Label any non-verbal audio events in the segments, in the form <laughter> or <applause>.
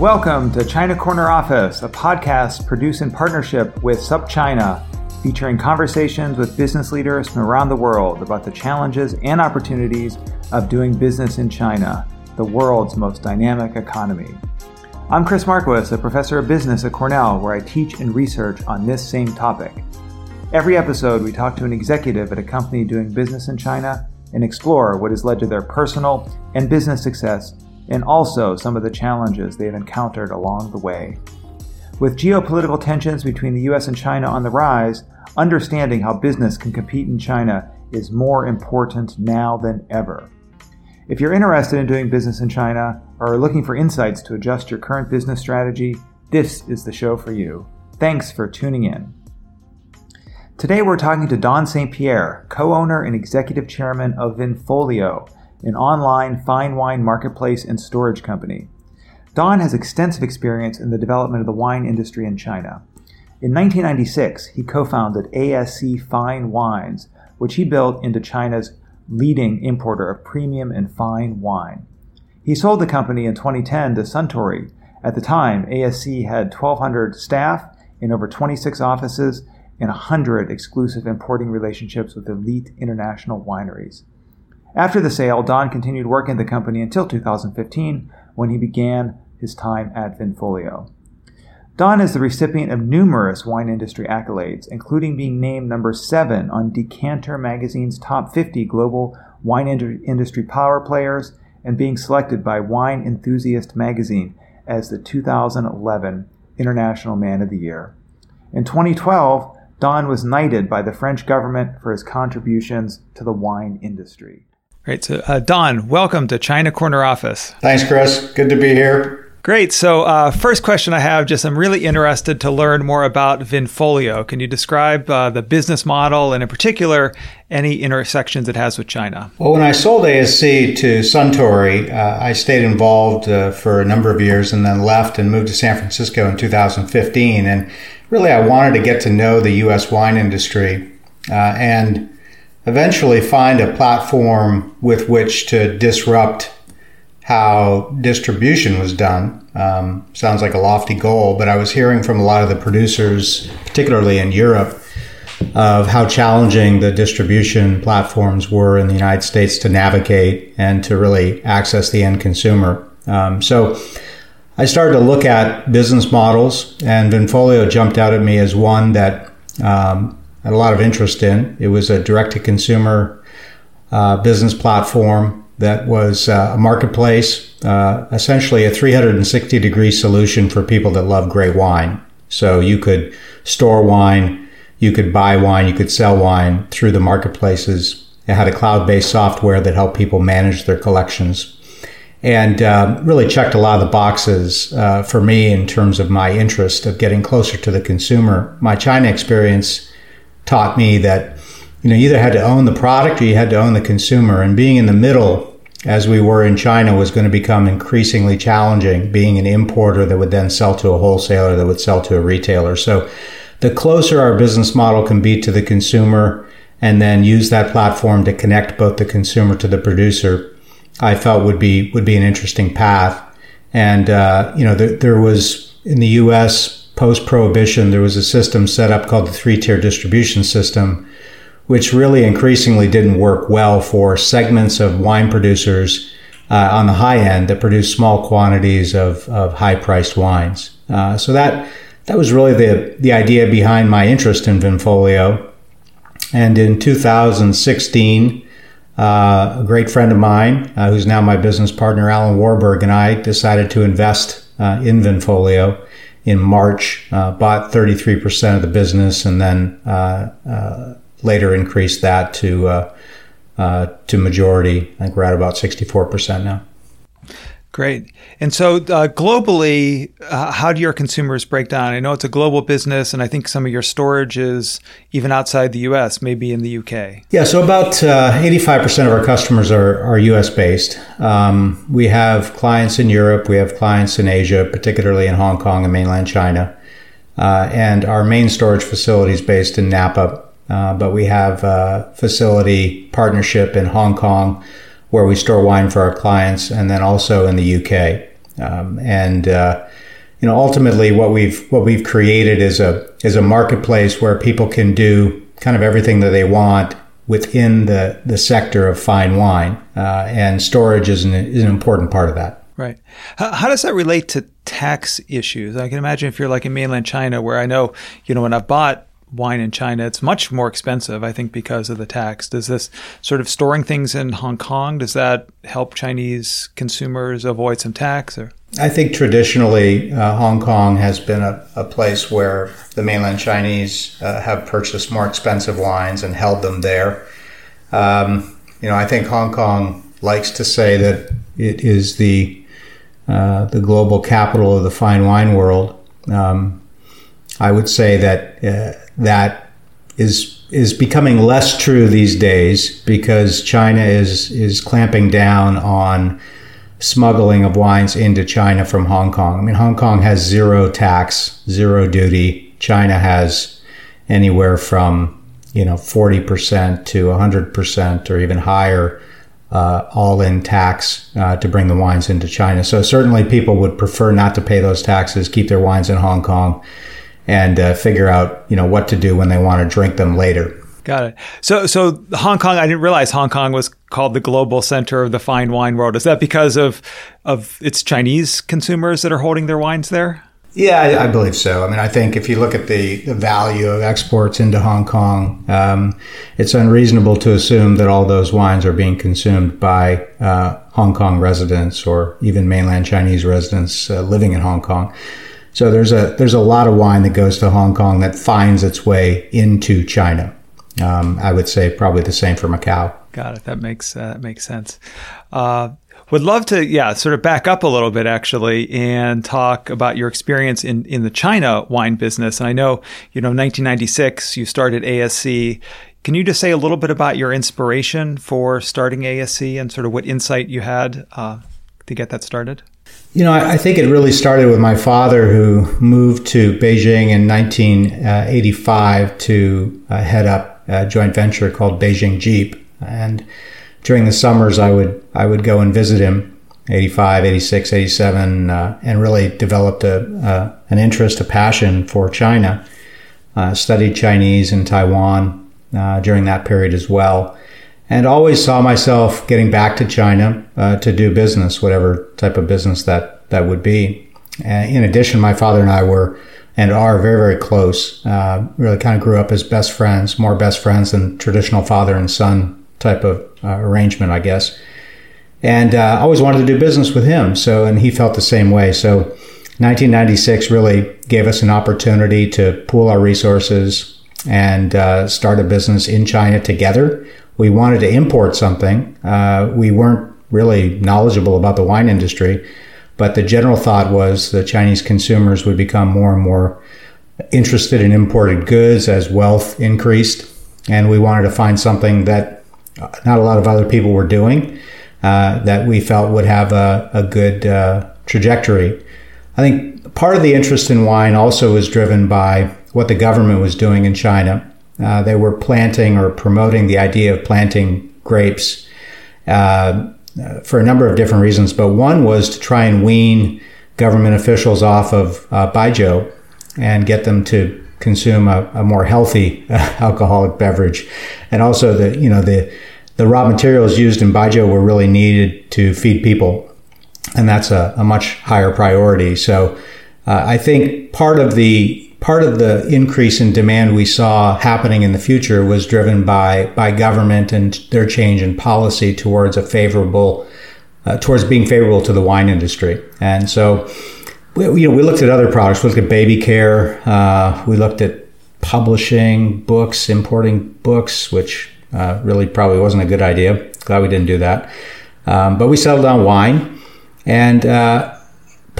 Welcome to China Corner Office, a podcast produced in partnership with SupChina, featuring conversations with business leaders from around the world about the challenges and opportunities of doing business in China, the world's most dynamic economy. I'm Chris Marquis, a professor of business at Cornell, where I teach and research on this same topic. Every episode, we talk to an executive at a company doing business in China and explore what has led to their personal and business success and also some of the challenges they have encountered along the way. With geopolitical tensions between the US and China on the rise, understanding how business can compete in China is more important now than ever. If you're interested in doing business in China or are looking for insights to adjust your current business strategy, this is the show for you. Thanks for tuning in. Today we're talking to Don St. Pierre, co owner and executive chairman of Vinfolio, an online fine wine marketplace and storage company. Don has extensive experience in the development of the wine industry in China. In 1996, he co founded ASC Fine Wines, which he built into China's leading importer of premium and fine wine. He sold the company in 2010 to Suntory. At the time, ASC had 1,200 staff in over 26 offices and 100 exclusive importing relationships with elite international wineries. After the sale, Don continued working at the company until 2015 when he began his time at Vinfolio. Don is the recipient of numerous wine industry accolades, including being named number 7 on Decanter magazine's top 50 global wine industry power players and being selected by Wine Enthusiast magazine as the 2011 International Man of the Year. In 2012, Don was knighted by the French government for his contributions to the wine industry. Great. So, uh, Don, welcome to China Corner Office. Thanks, Chris. Good to be here. Great. So, uh, first question I have just I'm really interested to learn more about Vinfolio. Can you describe uh, the business model and, in particular, any intersections it has with China? Well, when I sold ASC to Suntory, uh, I stayed involved uh, for a number of years and then left and moved to San Francisco in 2015. And really, I wanted to get to know the U.S. wine industry uh, and eventually find a platform with which to disrupt how distribution was done. Um, sounds like a lofty goal, but I was hearing from a lot of the producers, particularly in Europe, of how challenging the distribution platforms were in the United States to navigate and to really access the end consumer. Um, so I started to look at business models, and Vinfolio jumped out at me as one that um, a lot of interest in. It was a direct to consumer uh, business platform that was uh, a marketplace, uh, essentially a 360 degree solution for people that love great wine. So you could store wine, you could buy wine, you could sell wine through the marketplaces. It had a cloud based software that helped people manage their collections and uh, really checked a lot of the boxes uh, for me in terms of my interest of getting closer to the consumer. My China experience taught me that you know you either had to own the product or you had to own the consumer and being in the middle as we were in China was going to become increasingly challenging, being an importer that would then sell to a wholesaler that would sell to a retailer. So the closer our business model can be to the consumer and then use that platform to connect both the consumer to the producer, I felt would be would be an interesting path. And uh, you know, there, there was in the U.S. post prohibition, there was a system set up called the three tier distribution system, which really increasingly didn't work well for segments of wine producers uh, on the high end that produce small quantities of, of high priced wines. Uh, so that that was really the the idea behind my interest in Vinfolio. And in 2016, uh, a great friend of mine, uh, who's now my business partner, Alan Warburg, and I decided to invest uh, in Vinfolio in March, uh, bought 33% of the business, and then later increased that to uh, uh, to majority. I think we're at about 64% now. Great. And so, uh, globally, uh, how do your consumers break down? I know it's a global business, and I think some of your storage is even outside the US, maybe in the UK. Yeah, so about 85% uh, of our customers are, are US based. Um, we have clients in Europe, we have clients in Asia, particularly in Hong Kong and mainland China. Uh, and our main storage facility is based in Napa, uh, but we have a facility partnership in Hong Kong where we store wine for our clients, and then also in the UK. Um, and uh, you know, ultimately, what we've what we've created is a is a marketplace where people can do kind of everything that they want within the the sector of fine wine, uh, and storage is an, is an important part of that. Right. How, how, does that relate to tax issues? I can imagine if you're like in mainland China, where I know, you know, when I bought wine in China. It's much more expensive, I think, because of the tax. Does this sort of storing things in Hong Kong does that help Chinese consumers avoid some tax? Or I think traditionally uh, Hong Kong has been a, a, place where the mainland Chinese uh, have purchased more expensive wines and held them there. Um, you know, I think Hong Kong likes to say that it is the uh, the global capital of the fine wine world. Um, I would say that uh, that is is becoming less true these days because China is is clamping down on smuggling of wines into China from Hong Kong. I mean, Hong Kong has zero tax, zero duty. China has anywhere from you know 40% to 100% or even higher uh, all-in tax uh, to bring the wines into China. So certainly people would prefer not to pay those taxes, keep their wines in Hong Kong and uh, figure out you know what to do when they want to drink them later. Got it. So, so Hong Kong. I didn't realize Hong Kong was called the global center of the fine wine world. Is that because of of its Chinese consumers that are holding their wines there? Yeah, I, I believe so. I mean, I think if you look at the, the value of exports into Hong Kong, um, it's unreasonable to assume that all those wines are being consumed by uh, Hong Kong residents or even mainland Chinese residents uh, living in Hong Kong. So there's a there's a lot of wine that goes to Hong Kong that finds its way into China. Um, I would say probably the same for Macau. Got it. That makes uh, that makes sense. Uh, would love to, yeah, sort of back up a little bit actually and talk about your experience in, in the China wine business. And I know, you know, 1996, you started ASC. Can you just say a little bit about your inspiration for starting ASC and sort of what insight you had uh, to get that started? You know, I, think it really started with my father, who moved to Beijing in 1985 to uh, head up a joint venture called Beijing Jeep. And during the summers, I would I would go and visit him, 85, 86, 87, uh, and really developed a, an interest, a passion for China. Uh, studied Chinese in Taiwan uh, during that period as well and always saw myself getting back to China uh, to do business, whatever type of business that that would be. And in addition, my father and I were and are very very close. Uh, really, kind of grew up as best friends, more best friends than traditional father and son type of uh, arrangement, I guess. And uh, I always wanted to do business with him. So, and he felt the same way. So, 1996 really gave us an opportunity to pool our resources and uh, start a business in China together we wanted to import something. Uh, we weren't really knowledgeable about the wine industry, but the general thought was the Chinese consumers would become more and more interested in imported goods as wealth increased. And we wanted to find something that not a lot of other people were doing, uh, that we felt would have a, a good uh, trajectory. I think part of the interest in wine also was driven by what the government was doing in China. Uh, they were planting or promoting the idea of planting grapes uh, for a number of different reasons, but one was to try and wean government officials off of uh, baijiu and get them to consume a, a more healthy uh, <laughs> alcoholic beverage, and also the you know the the raw materials used in baijiu were really needed to feed people, and that's a, a much higher priority. So uh, I think part of the part of the increase in demand we saw happening in the future was driven by by government and their change in policy towards a favorable uh, towards being favorable to the wine industry, and so we, you know, we looked at other products. We looked at baby care. Uh, we looked at publishing books, importing books, which uh, really probably wasn't a good idea. Glad we didn't do that. Um, but we settled on wine. And uh,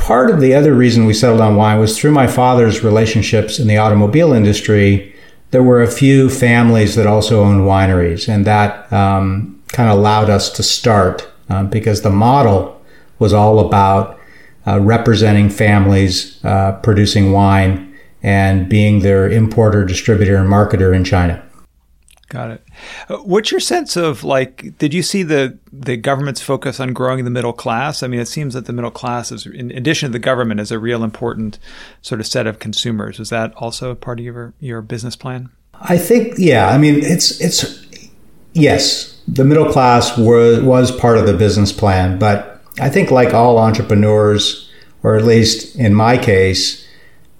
part of the other reason we settled on wine was through my father's relationships in the automobile industry. There were a few families that also owned wineries, and that um, kind of allowed us to start um, because the model was all about uh, representing families uh, producing wine and being their importer, distributor, and marketer in China. Got it. Uh, what's your sense of like? Did you see the the government's focus on growing the middle class? I mean, it seems that the middle class is, in addition to the government, is a real important sort of set of consumers. Was that also part of your your business plan? I think, yeah. I mean, it's it's yes, the middle class was was part of the business plan, but I think, like all entrepreneurs, or at least in my case,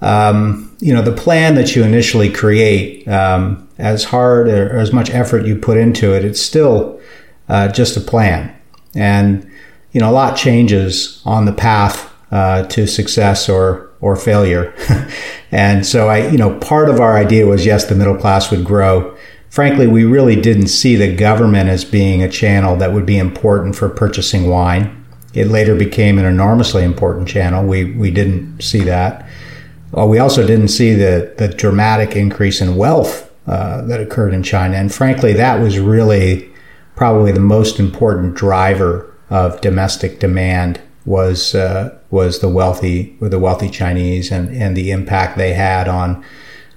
um, you know, the plan that you initially create, um, as hard or as much effort you put into it, it's still uh, just a plan. And, you know, a lot changes on the path uh, to success or, or failure. <laughs> and so I, you know, part of our idea was yes, the middle class would grow. Frankly, we really didn't see the government as being a channel that would be important for purchasing wine. It later became an enormously important channel. We we didn't see that. Well, we also didn't see the the dramatic increase in wealth uh, that occurred in China, and frankly, that was really probably the most important driver of domestic demand was uh, was the wealthy the wealthy Chinese and and the impact they had on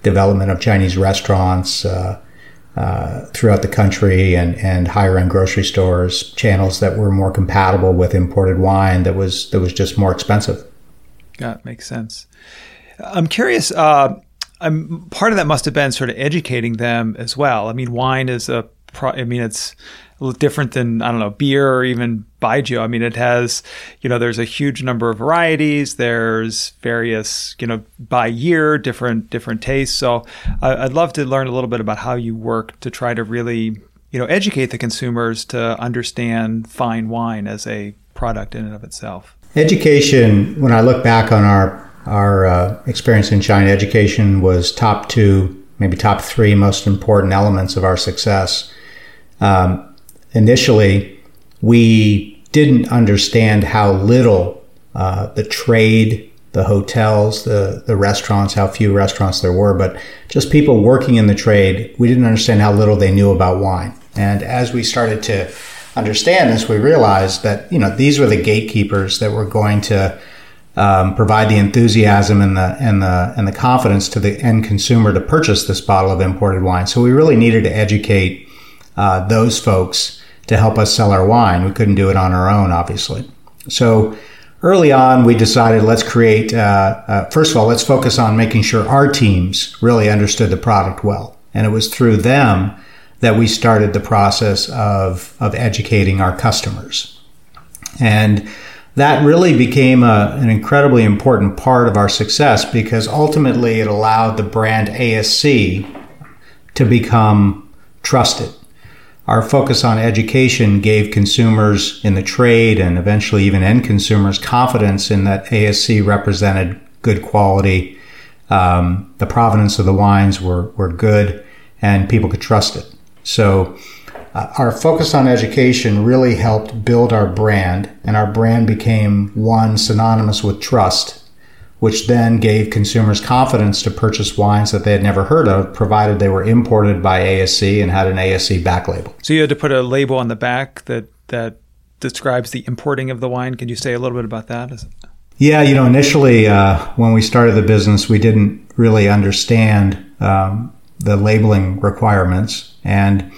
development of Chinese restaurants, uh, uh, throughout the country and, and higher end grocery stores, channels that were more compatible with imported wine that was that was just more expensive. Yeah, makes sense. I'm curious. Uh, I'm part of that must have been sort of educating them as well. I mean, wine is a. Pro, I mean, it's different than I don't know beer or even baijiu. I mean, it has you know there's a huge number of varieties. There's various you know by year different different tastes. So I'd love to learn a little bit about how you work to try to really you know educate the consumers to understand fine wine as a product in and of itself. Education. When I look back on our our uh, experience in China, education was top two, maybe top three most important elements of our success. Um, initially, we didn't understand how little uh, the trade, the hotels, the, the restaurants, how few restaurants there were, but just people working in the trade, we didn't understand how little they knew about wine. And as we started to understand this, we realized that, you know, these were the gatekeepers that were going to um, provide the enthusiasm and the and the and the confidence to the end consumer to purchase this bottle of imported wine. So we really needed to educate uh, those folks to help us sell our wine. We couldn't do it on our own, obviously. So early on, we decided let's create, uh, uh, first of all, let's focus on making sure our teams really understood the product well. And it was through them that we started the process of, of educating our customers. And that really became a, an incredibly important part of our success because ultimately it allowed the brand ASC to become trusted our focus on education gave consumers in the trade and eventually even end consumers confidence in that ASC represented good quality. Um, the provenance of the wines were, were good and people could trust it. So, uh, our focus on education really helped build our brand, and our brand became one synonymous with trust which then gave consumers confidence to purchase wines that they had never heard of, provided they were imported by ASC and had an ASC back label. So you had to put a label on the back that that describes the importing of the wine. Can you say a little bit about that? Yeah, you know, initially uh, when we started the business, we didn't really understand um, the labeling requirements, and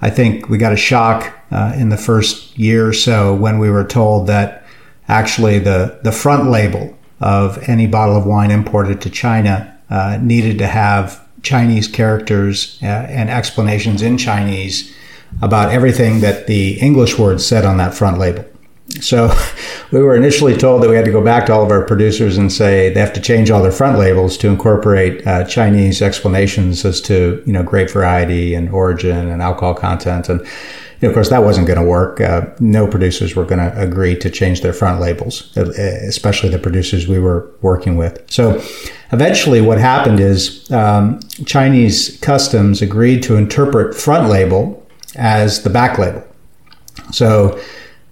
I think we got a shock uh, in the first year or so when we were told that actually the the front label of any bottle of wine imported to China uh, needed to have Chinese characters uh, and explanations in Chinese about everything that the English words said on that front label. So <laughs> we were initially told that we had to go back to all of our producers and say they have to change all their front labels to incorporate uh, Chinese explanations as to you know grape variety and origin and alcohol content and you know, of course that wasn't going to work. Uh, no producers were going to agree to change their front labels, especially the producers we were working with. So eventually, what happened is um, Chinese customs agreed to interpret front label as the back label. So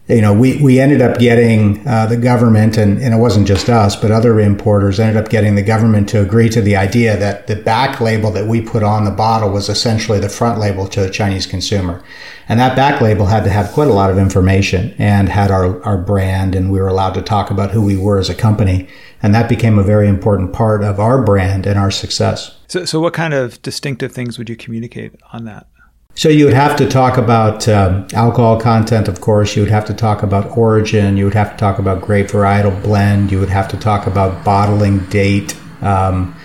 you know, we, we ended up getting uh, the government, and, and it wasn't just us, but other importers ended up getting the government to agree to the idea that the back label that we put on the bottle was essentially the front label to the Chinese consumer. And that back label had to have quite a lot of information and had our, our brand, and we were allowed to talk about who we were as a company. And that became a very important part of our brand and our success. So, so what kind of distinctive things would you communicate on that? So you would have to talk about um, alcohol content, of course. You would have to talk about origin. You would have to talk about grape varietal blend. You would have to talk about bottling date, um,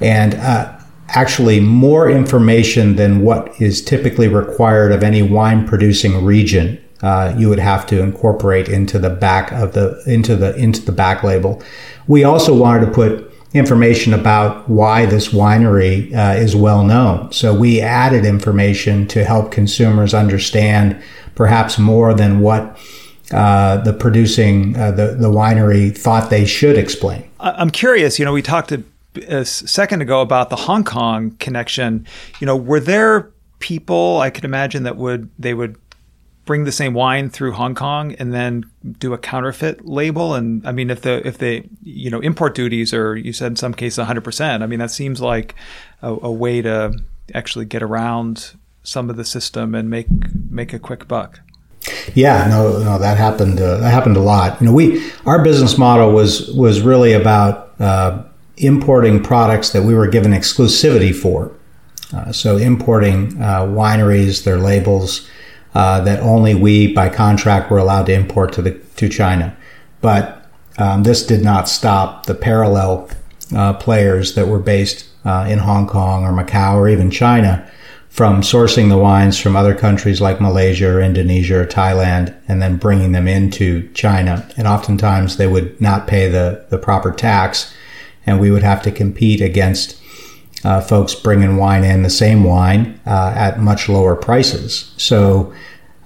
and uh, actually more information than what is typically required of any wine producing region. Uh, you would have to incorporate into the back of the into the into the back label. We also wanted to put information about why this winery uh, is well known. So we added information to help consumers understand perhaps more than what uh, the producing uh, the the winery thought they should explain. I'm curious. You know, we talked a, a second ago about the Hong Kong connection. You know, were there people I could imagine that would they would bring the same wine through Hong Kong and then do a counterfeit label? And I mean, if the if the you know import duties are you said in some cases 100 percent, I mean that seems like a, a, way to actually get around some of the system and make make a quick buck. Yeah, no, no, that happened. Uh, that happened a lot. You know, we our business model was was really about uh, importing products that we were given exclusivity for. Uh, so importing uh, wineries, their labels, uh, that only we, by contract, were allowed to import to the to China. But um, this did not stop the parallel uh, players that were based uh, in Hong Kong or Macau or even China from sourcing the wines from other countries like Malaysia or Indonesia or Thailand and then bringing them into China. And oftentimes they would not pay the, the proper tax and we would have to compete against uh, folks bringing wine in, the same wine, uh, at much lower prices. So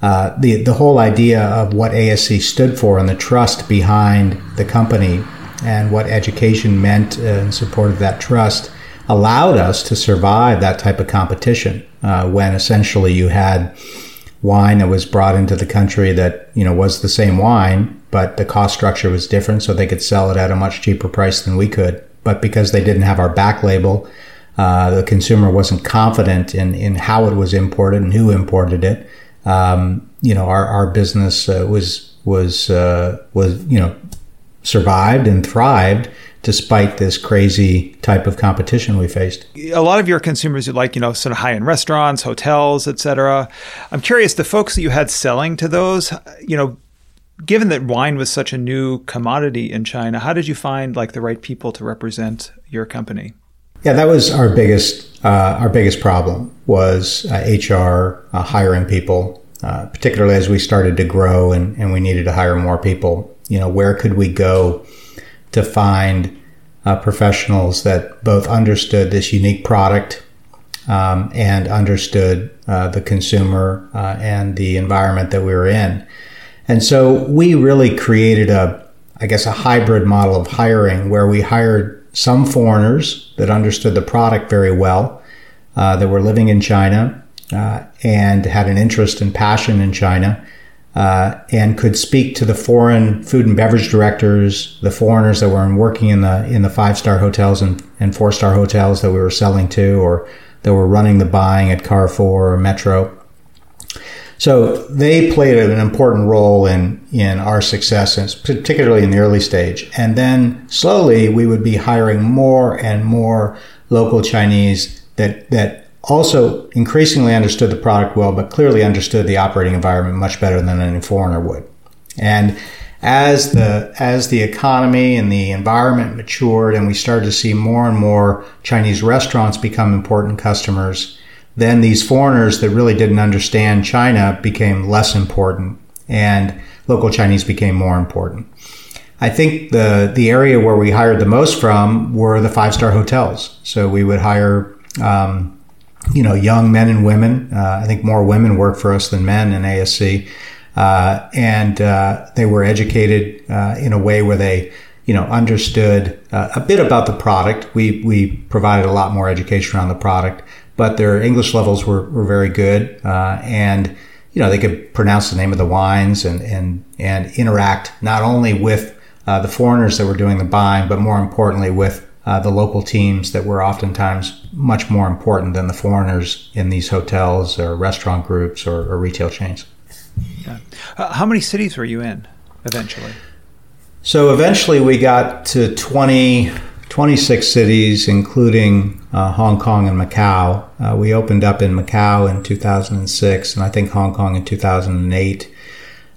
uh, the the whole idea of what ASC stood for and the trust behind the company and what education meant in support of that trust allowed us to survive that type of competition uh, when essentially you had wine that was brought into the country that you know was the same wine but the cost structure was different so they could sell it at a much cheaper price than we could but because they didn't have our back label uh, the consumer wasn't confident in, in how it was imported and who imported it. Um, you know, our, our business uh, was was uh, was you know survived and thrived despite this crazy type of competition we faced. A lot of your consumers you like, you know, sort of high-end restaurants, hotels, etc. I'm curious, the folks that you had selling to those, you know, given that wine was such a new commodity in China, how did you find like the right people to represent your company? Yeah, that was our biggest uh, our biggest problem was uh, HR uh, hiring people, uh, particularly as we started to grow and, and we needed to hire more people. You know, where could we go to find uh, professionals that both understood this unique product um, and understood uh, the consumer and the environment that we were in? And so we really created a, I guess, a hybrid model of hiring where we hired some foreigners that understood the product very well, uh, that were living in China uh, and had an interest and passion in China, uh, and could speak to the foreign food and beverage directors, the foreigners that were working in the in the five star hotels and, and four star hotels that we were selling to, or that were running the buying at Carrefour or Metro. So they played an important role in, in our success, particularly in the early stage. And then slowly we would be hiring more and more local Chinese that, that also increasingly understood the product well, but clearly understood the operating environment much better than any foreigner would. And as the as the economy and the environment matured and we started to see more and more Chinese restaurants become important customers, then these foreigners that really didn't understand China became less important and local Chinese became more important. I think the the area where we hired the most from were the five star hotels. So we would hire um, you know young men and women. Uh, I think more women work for us than men in ASC uh, and uh, they were educated uh, in a way where they, you know, understood uh, a bit about the product. We we provided a lot more education around the product, but their English levels were, were very good, uh, and you know they could pronounce the name of the wines and and and interact not only with the foreigners that were doing the buying, but more importantly with uh, the local teams that were oftentimes much more important than the foreigners in these hotels or restaurant groups or, or retail chains. Yeah. Uh, how many cities were you in eventually? So eventually we got to 20, 26 cities, including uh, Hong Kong and Macau. Uh, we opened up in Macau in 2006, and I think Hong Kong in 2008.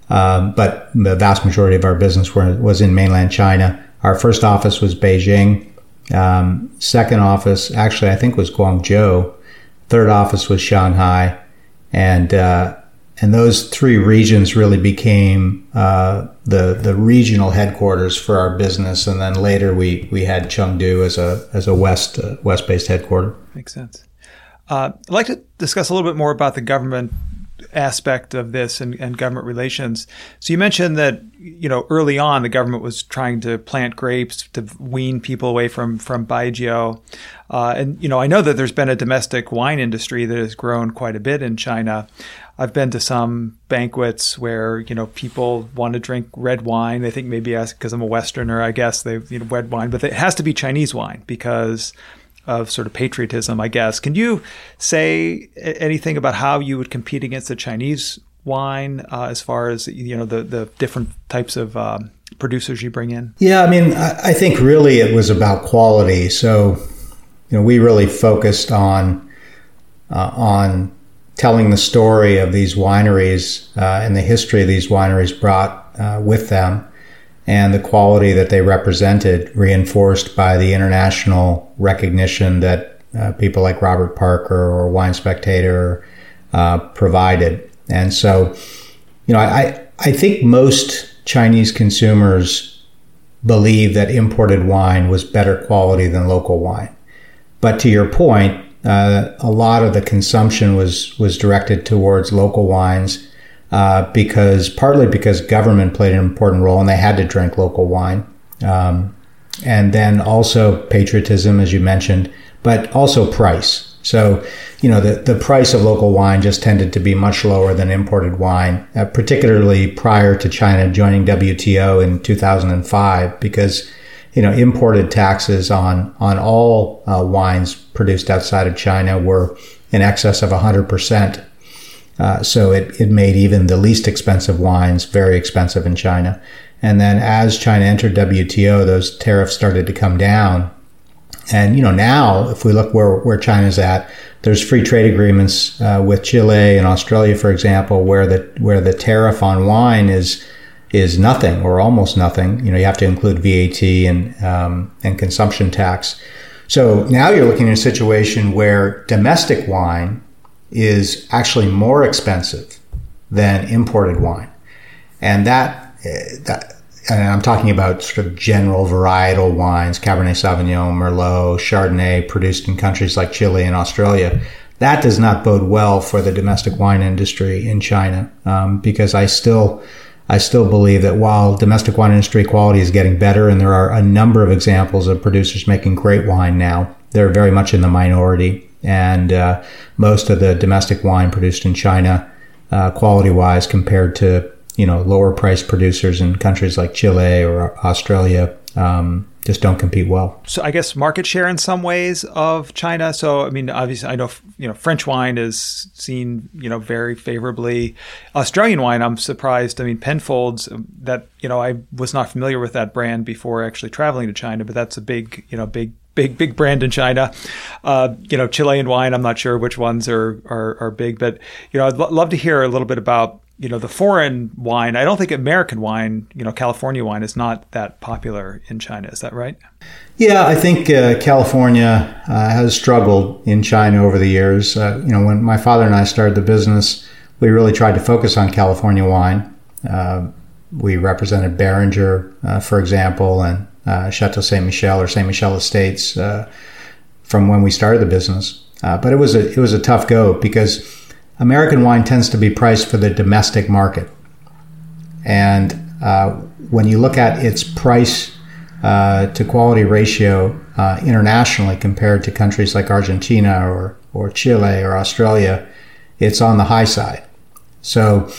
Um, but the vast majority of our business were, was in mainland China. Our first office was Beijing. Um, second office, actually, I think was Guangzhou. Third office was Shanghai. And uh, and those three regions really became uh, the the regional headquarters for our business. And then later we we had Chengdu as a as a west uh, west based headquarters. Makes sense. Uh, I'd like to discuss a little bit more about the government aspect of this and, and, government relations. So you mentioned that you know early on the government was trying to plant grapes to wean people away from from Baijiu, uh, and you know I know that there's been a domestic wine industry that has grown quite a bit in China. I've been to some banquets where you know people want to drink red wine. They think maybe because I'm a Westerner, I guess they you know red wine, but it has to be Chinese wine because of sort of patriotism, I guess. Can you say anything about how you would compete against the Chinese wine uh, as far as you know the the different types of um, producers you bring in? Yeah, I mean, I, I think really it was about quality. So you know, we really focused on uh, on telling the story of these wineries uh, and the history these wineries brought uh, with them and the quality that they represented, reinforced by the international recognition that uh, people like Robert Parker or Wine Spectator uh, provided. And so, you know, I, I think most Chinese consumers believe that imported wine was better quality than local wine. But to your point, uh, a lot of the consumption was was directed towards local wines uh, because partly because government played an important role and they had to drink local wine, um, and then also patriotism, as you mentioned, but also price. So, you know, the, the price of local wine just tended to be much lower than imported wine, uh, particularly prior to China joining WTO in 2005, because you know, imported taxes on on all uh, wines produced outside of China were in excess of 100%. Uh, so it, it made even the least expensive wines very expensive in China. And then as China entered WTO, those tariffs started to come down. And, you know, now if we look where, where China's at, there's free trade agreements uh, with Chile and Australia, for example, where the, where the tariff on wine is is nothing or almost nothing. You know, you have to include VAT and um, and consumption tax. So now you're looking at a situation where domestic wine is actually more expensive than imported wine, and that eh, that. And I'm talking about sort of general varietal wines, Cabernet Sauvignon, Merlot, Chardonnay, produced in countries like Chile and Australia. That does not bode well for the domestic wine industry in China um, because I still I still believe that while domestic wine industry quality is getting better, and there are a number of examples of producers making great wine now, they're very much in the minority. And uh, most of the domestic wine produced in China, uh, quality wise, compared to you know lower priced producers in countries like Chile or Australia, um, just don't compete well. So I guess market share in some ways of China. So I mean, obviously, I know you know French wine is seen you know very favorably. Australian wine, I'm surprised. I mean, Penfolds um, that you know I was not familiar with that brand before actually traveling to China, but that's a big you know big big big brand in China. Uh, you know, Chilean wine. I'm not sure which ones are are, are big, but you know, I'd lo- love to hear a little bit about you know the foreign wine i don't think american wine you know california wine is not that popular in china is that right yeah i think uh, california uh, has struggled in china over the years uh, you know when my father and i started the business we really tried to focus on california wine uh, we represented beringer uh, for example and uh, chateau Ste. Michelle or Ste. Michelle estates from when we started the business but it was a it was a tough go because American wine tends to be priced for the domestic market. And uh, when you look at its price uh, to quality ratio uh, internationally compared to countries like Argentina or, or Chile or Australia, it's on the high side. So,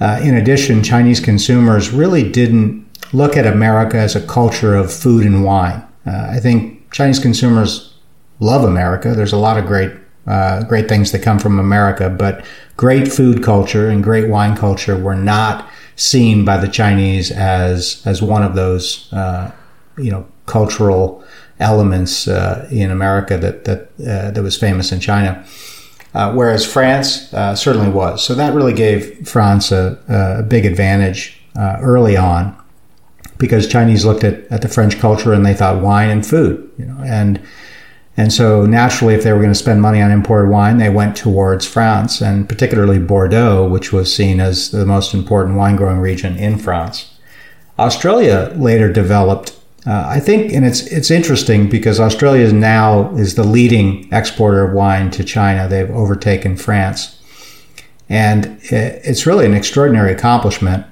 uh, in addition, Chinese consumers really didn't look at America as a culture of food and wine. Uh, I think Chinese consumers love America. There's a lot of great uh, great things that come from America, but great food culture and great wine culture were not seen by the Chinese as as one of those uh, you know cultural elements uh, in America that that uh, that was famous in China. Uh, whereas France uh, certainly was, so that really gave France a, a big advantage early on, because Chinese looked at, at the French culture and they thought wine and food, you know, and and so naturally, if they were going to spend money on imported wine, they went towards France and particularly Bordeaux, which was seen as the most important wine growing region in France. Australia later developed, uh, I think, and it's it's interesting because Australia now is the leading exporter of wine to China. They've overtaken France, and it's really an extraordinary accomplishment.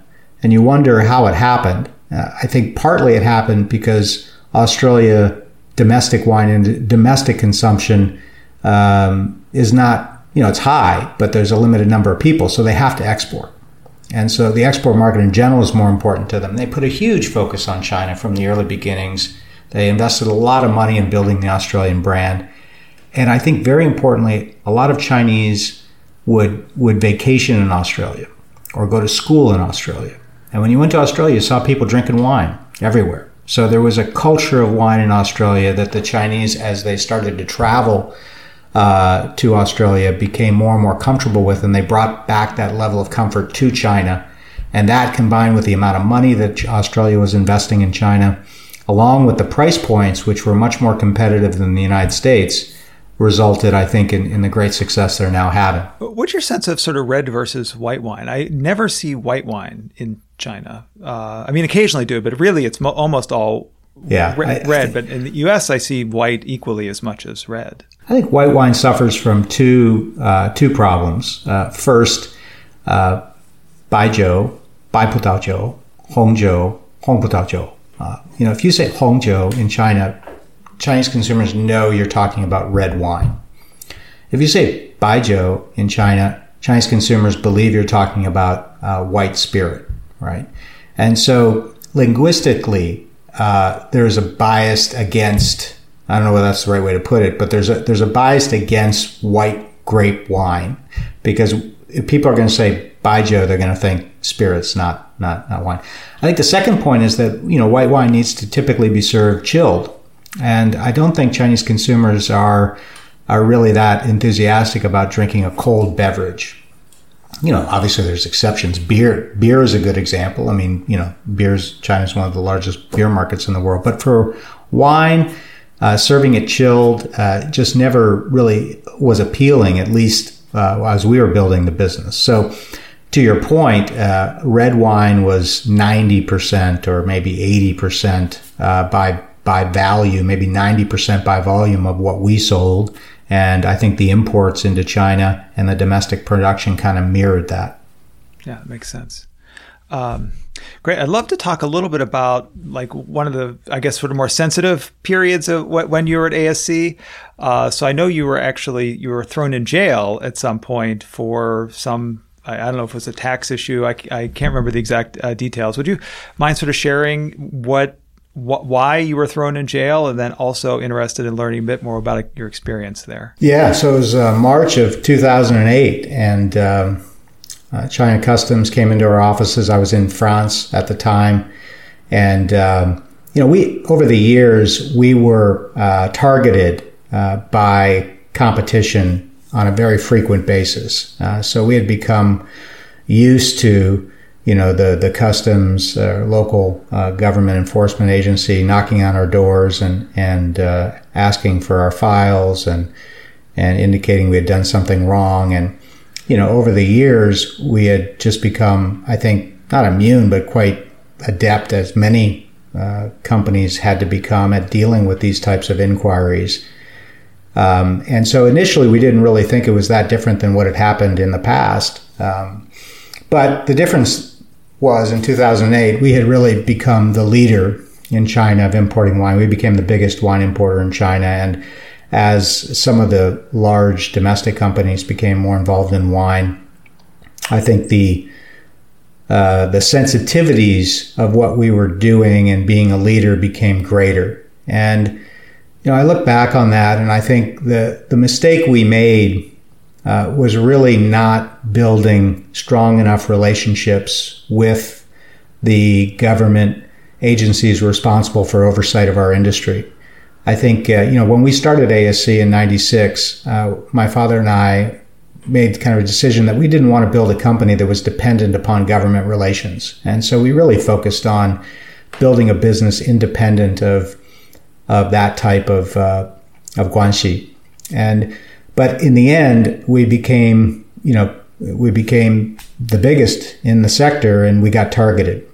And you wonder how it happened. Uh, I think partly it happened because Australia domestic wine and domestic consumption um, is not, you know, it's high, but there's a limited number of people, so they have to export. And so the export market in general is more important to them. They put a huge focus on China from the early beginnings. They invested a lot of money in building the Australian brand. And I think very importantly, a lot of Chinese would would vacation in Australia or go to school in Australia. And when you went to Australia, you saw people drinking wine everywhere. So there was a culture of wine in Australia that the Chinese, as they started to travel uh, to Australia, became more and more comfortable with, and they brought back that level of comfort to China. And that combined with the amount of money that Australia was investing in China, along with the price points, which were much more competitive than the United States, resulted, I think, in, in the great success they're now having. What's your sense of sort of red versus white wine? I never see white wine in China. Uh, I mean, occasionally do, but really it's mo- almost all yeah, re- I, red. I but in the U.S., I see white equally as much as red. I think white wine suffers from two uh, two problems. Uh, first, uh, Baijiu, Baiputaojiu, Hongjiu, Hongputaojiu. Uh, you know, if you say Hongjiu in China, Chinese consumers know you're talking about red wine. If you say Baijiu in China, Chinese consumers believe you're talking about uh, white spirit, right? And so linguistically, uh, there's a bias against. I don't know whether that's the right way to put it, but there's a there's a bias against white grape wine because if people are going to say Baijiu, they're going to think spirits, not not not wine. I think the second point is that you know white wine needs to typically be served chilled and I don't think Chinese consumers are are really that enthusiastic about drinking a cold beverage. You know, obviously there's exceptions. Beer beer is a good example. I mean, you know, beer's China's one of the largest beer markets in the world. But for wine, uh, serving it chilled uh, just never really was appealing, at least uh, as we were building the business. So, to your point, uh, red wine was 90% or maybe 80% uh, by by value, maybe 90% by volume of what we sold. And I think the imports into China and the domestic production kind of mirrored that. Yeah, it makes sense. Um, great. I'd love to talk a little bit about like one of the, I guess, sort of more sensitive periods of when you were at ASC. Uh, so I know you were actually you were thrown in jail at some point for some. I, I don't know if it was a tax issue. I, I can't remember the exact uh, details. Would you mind sort of sharing what wh- why you were thrown in jail, and then also interested in learning a bit more about your experience there. Yeah, so it was uh, March of 2008, and um, uh, China Customs came into our offices. I was in France at the time, and um, you know, we over the years we were uh, targeted uh, by competition on a very frequent basis. Uh, so we had become used to you know the the customs uh, local uh, government enforcement agency knocking on our doors and and uh, asking for our files and and indicating we had done something wrong and you know over the years we had just become I think not immune but quite adept as many uh, companies had to become at dealing with these types of inquiries. Um, and so initially we didn't really think it was that different than what had happened in the past. Um, but the difference was in 2008, we had really become the leader in China of importing wine. We became the biggest wine importer in China. And as some of the large domestic companies became more involved in wine, I think the uh, the sensitivities of what we were doing and being a leader became greater. And you know, I look back on that, and I think the the mistake we made uh, was really not building strong enough relationships with the government agencies responsible for oversight of our industry. I think, uh, you know, when we started ASC in 96, uh, my father and I made kind of a decision that we didn't want to build a company that was dependent upon government relations. And so we really focused on building a business independent of, of that type of, uh, of guanxi. And but in the end, we became, you know, we became the biggest in the sector and we got targeted.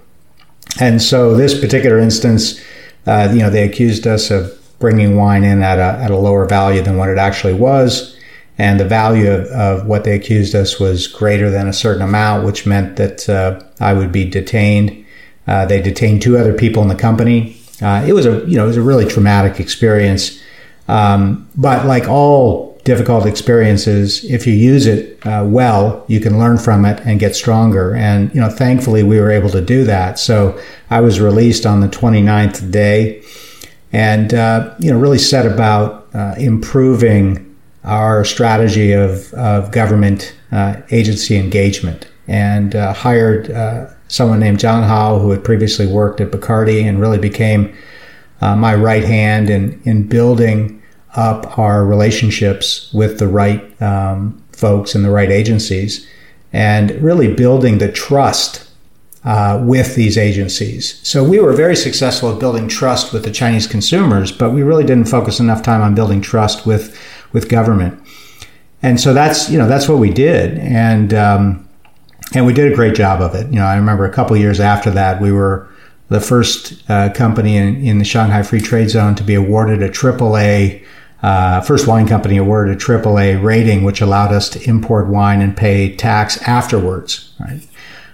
And so this particular instance, uh, you know, they accused us of bringing wine in at a, at a lower value than what it actually was. And the value of, of what they accused us was greater than a certain amount, which meant that uh, I would be detained. Uh, they detained two other people in the company. Uh, it was a, you know, it was a really traumatic experience. Um, but like all difficult experiences, if you use it uh, well, you can learn from it and get stronger. And, you know, thankfully we were able to do that. So I was released on the 29th day and, uh, you know, really set about uh, improving our strategy of, of government uh, agency engagement and uh, hired uh, someone named Zhang Hao who had previously worked at Bacardi and really became my right hand in, in building up our relationships with the right um, folks and the right agencies and really building the trust uh, with these agencies. So we were very successful at building trust with the Chinese consumers, but we really didn't focus enough time on building trust with with government. And so that's you know that's what we did, and um, and we did a great job of it. You know, I remember a couple years after that, we were the first uh, company in, in the Shanghai Free Trade Zone to be awarded a AAA uh, first wine company awarded a AAA rating, which allowed us to import wine and pay tax afterwards. Right?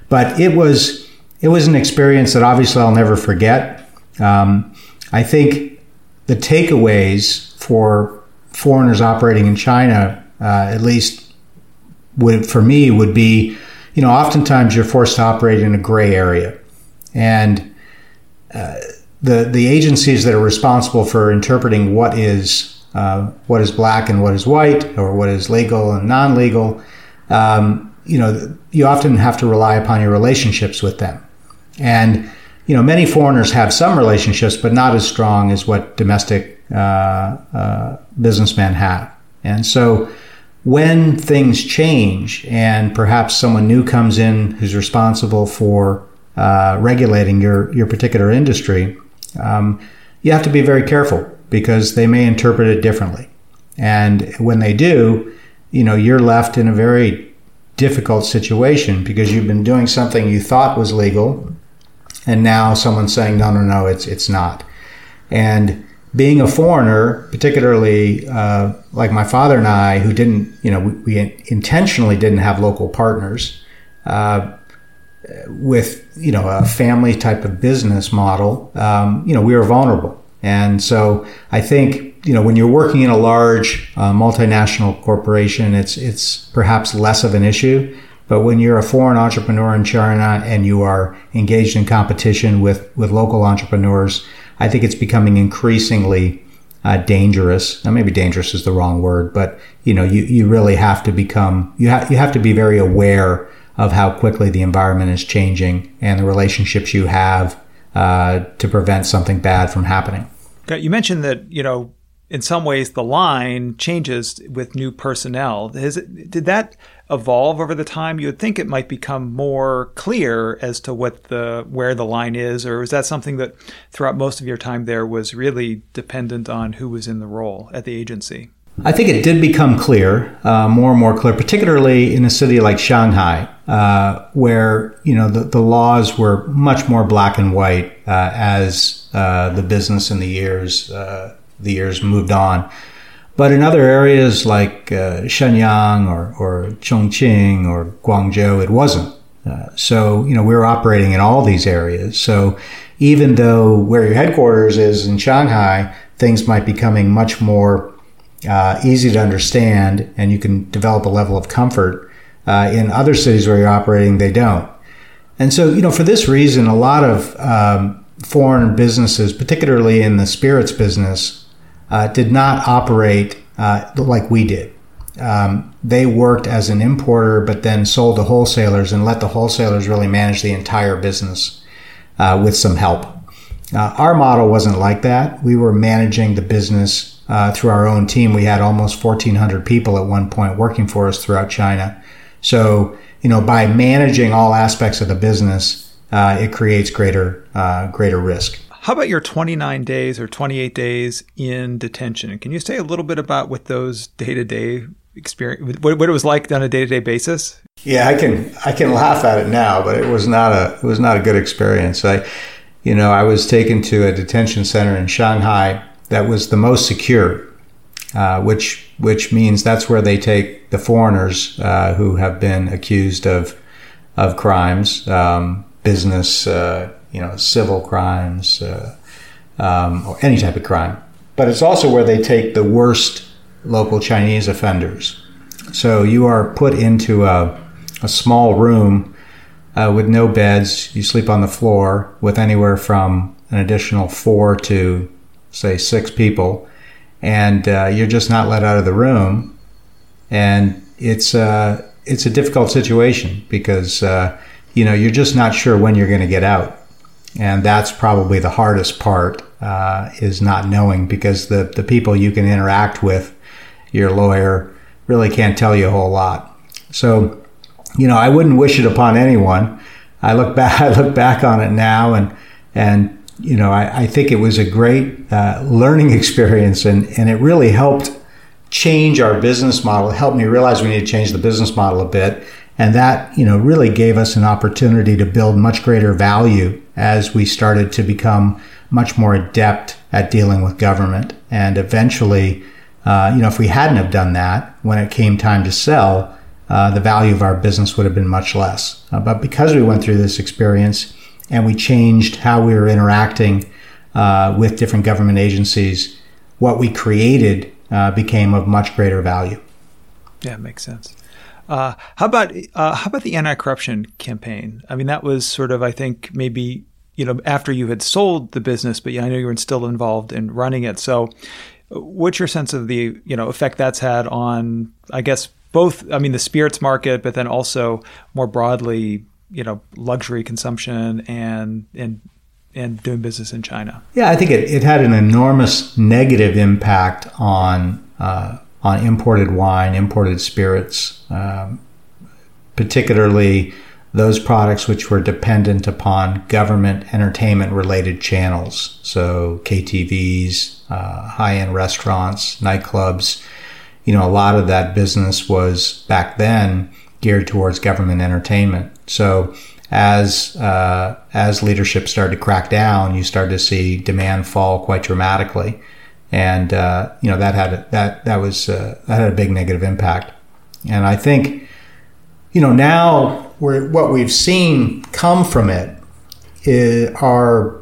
But it was it was an experience that obviously I'll never forget. Um, I think the takeaways for foreigners operating in China, uh, at least would, for me, would be, you know, oftentimes you're forced to operate in a gray area, and uh, the the agencies that are responsible for interpreting what is uh, what is black and what is white, or what is legal and non-legal. Um, you know, you often have to rely upon your relationships with them, and you know, many foreigners have some relationships, but not as strong as what domestic uh, uh, businessmen have. And so, when things change, and perhaps someone new comes in who's responsible for uh, regulating your your particular industry, um, you have to be very careful because they may interpret it differently. And when they do, you know, you're left in a very difficult situation because you've been doing something you thought was legal and now someone's saying no no no it's it's not. And being a foreigner, particularly uh, like my father and I, who didn't, you know, we, we intentionally didn't have local partners, uh, with you know a family type of business model, um, you know, we were vulnerable. And so I think, you know, when you're working in a large uh, multinational corporation, it's, it's perhaps less of an issue. But when you're a foreign entrepreneur in China and you are engaged in competition with, with local entrepreneurs, I think it's becoming increasingly uh, dangerous. Now, maybe dangerous is the wrong word, but you know, you, you really have to become you have you have to be very aware of how quickly the environment is changing and the relationships you have uh, to prevent something bad from happening. You mentioned that you know in some ways the line changes with new personnel. It, did that evolve over the time? You would think it might become more clear as to what the where the line is, or is that something that throughout most of your time there was really dependent on who was in the role at the agency? I think it did become clear, uh, more and more clear, particularly in a city like Shanghai, uh, where you know the, the laws were much more black and white uh, as uh, the business in the years uh, the years moved on. But in other areas like uh, Shenyang or, or Chongqing or Guangzhou, it wasn't. Uh, so, you know, we were operating in all these areas. So even though where your headquarters is in Shanghai, things might be becoming much more uh, easy to understand and you can develop a level of comfort. Uh, in other cities where you're operating, they don't. And so, you know, for this reason, a lot of um, foreign businesses, particularly in the spirits business, uh, did not operate uh, like we did. Um, they worked as an importer, but then sold to wholesalers and let the wholesalers really manage the entire business uh, with some help. Uh, our model wasn't like that. We were managing the business uh, through our own team. We had almost 1,400 people at one point working for us throughout China. So, you know, by managing all aspects of the business, uh, it creates greater greater risk. How about your 29 days or 28 days in detention? Can you say a little bit about what those day to day experience, what, what it was like on a day to day basis? Yeah, I can I can laugh at it now, but it was not a it was not a good experience. I, you know, I was taken to a detention center in Shanghai that was the most secure, uh, which which means that's where they take the foreigners uh, who have been accused of of crimes, um, business. Uh, you know, civil crimes uh, um, or any type of crime. But it's also where they take the worst local Chinese offenders. So you are put into a, a small room uh, with no beds. You sleep on the floor with anywhere from an additional four to, say, six people. And uh, you're just not let out of the room. And it's, uh, it's a difficult situation because, uh, you know, you're just not sure when you're going to get out and that's probably the hardest part uh, is not knowing because the, the people you can interact with your lawyer really can't tell you a whole lot so you know i wouldn't wish it upon anyone i look <laughs> back i look back on it now and and you know i, I think it was a great uh, learning <laughs> experience and and it really helped change our business model it helped me realize we need to change the business model a bit and that, you know, really gave us an opportunity to build much greater value as we started to become much more adept at dealing with government. And eventually, uh, you know, if we hadn't have done that, when it came time to sell, uh, the value of our business would have been much less. Uh, but because we went through this experience and we changed how we were interacting uh, with different government agencies, what we created uh, became of much greater value. Yeah, makes sense. Uh, how about uh, how about the anti-corruption campaign? I mean, that was sort of, I think, maybe you know after you had sold the business, but yeah, I know you were still involved in running it. So, what's your sense of the you know effect that's had on, I guess, both? I mean, the spirits market, but then also more broadly, you know, luxury consumption and and and doing business in China. Yeah, I think it, it had an enormous negative impact on. Uh, on imported wine, imported spirits, um, particularly those products which were dependent upon government entertainment related channels. So KTVs, uh, high end restaurants, nightclubs. You know, a lot of that business was back then geared towards government entertainment. So as uh, as leadership started to crack down, you started to see demand fall quite dramatically and uh, you know that had that that was uh, that had a big negative impact. And I think you know now we're, what we've seen come from it is, are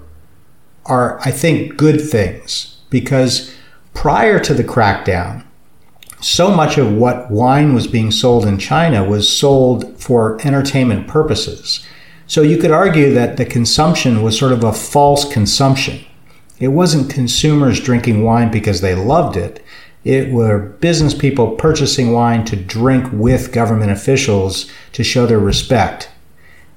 are I think good things because prior to the crackdown, so much of what wine was being sold in China was sold for entertainment purposes. So you could argue that the consumption was sort of a false consumption it wasn't consumers drinking wine because they loved it. It were business people purchasing wine to drink with government officials to show their respect.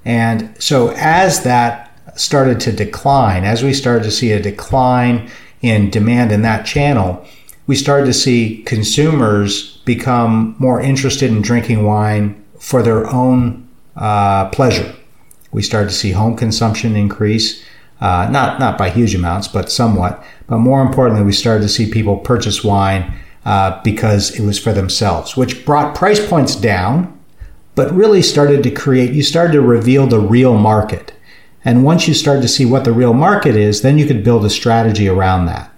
And so as that started to decline, as we started to see a decline in demand in that channel, we started to see consumers become more interested in drinking wine for their own uh, pleasure. We started to see home consumption increase, uh, not not by huge amounts, but somewhat. But more importantly, we started to see people purchase wine uh, because it was for themselves, which brought price points down, but really started to create. You started to reveal the real market, and once you started to see what the real market is, then you could build a strategy around that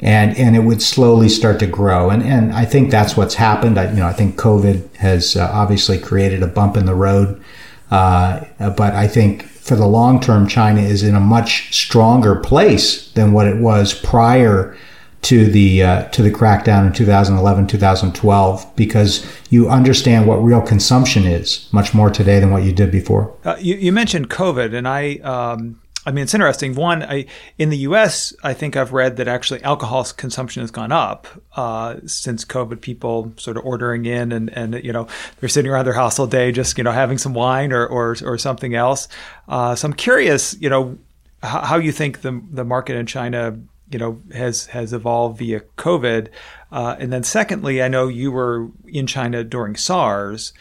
and and it would slowly start to grow. And and I think that's what's happened. I, you know, I think COVID has uh, obviously created a bump in the road, uh, but I think for the long term, China is in a much stronger place than what it was prior to the uh, to the crackdown in 2011 2012 because you understand what real consumption is much more today than what you did before uh, you, you, mentioned covid and i um, I mean, it's interesting. One, I, in the U.S., I think I've read that actually alcohol consumption has gone up uh, since COVID. People sort of ordering in, and and you know they're sitting around their house all day, just you know having some wine or or, or something else. Uh, so I'm curious, you know, how, how, you think the the market in China, you know, has has evolved via COVID, uh, and then secondly, I know you were in China during SARS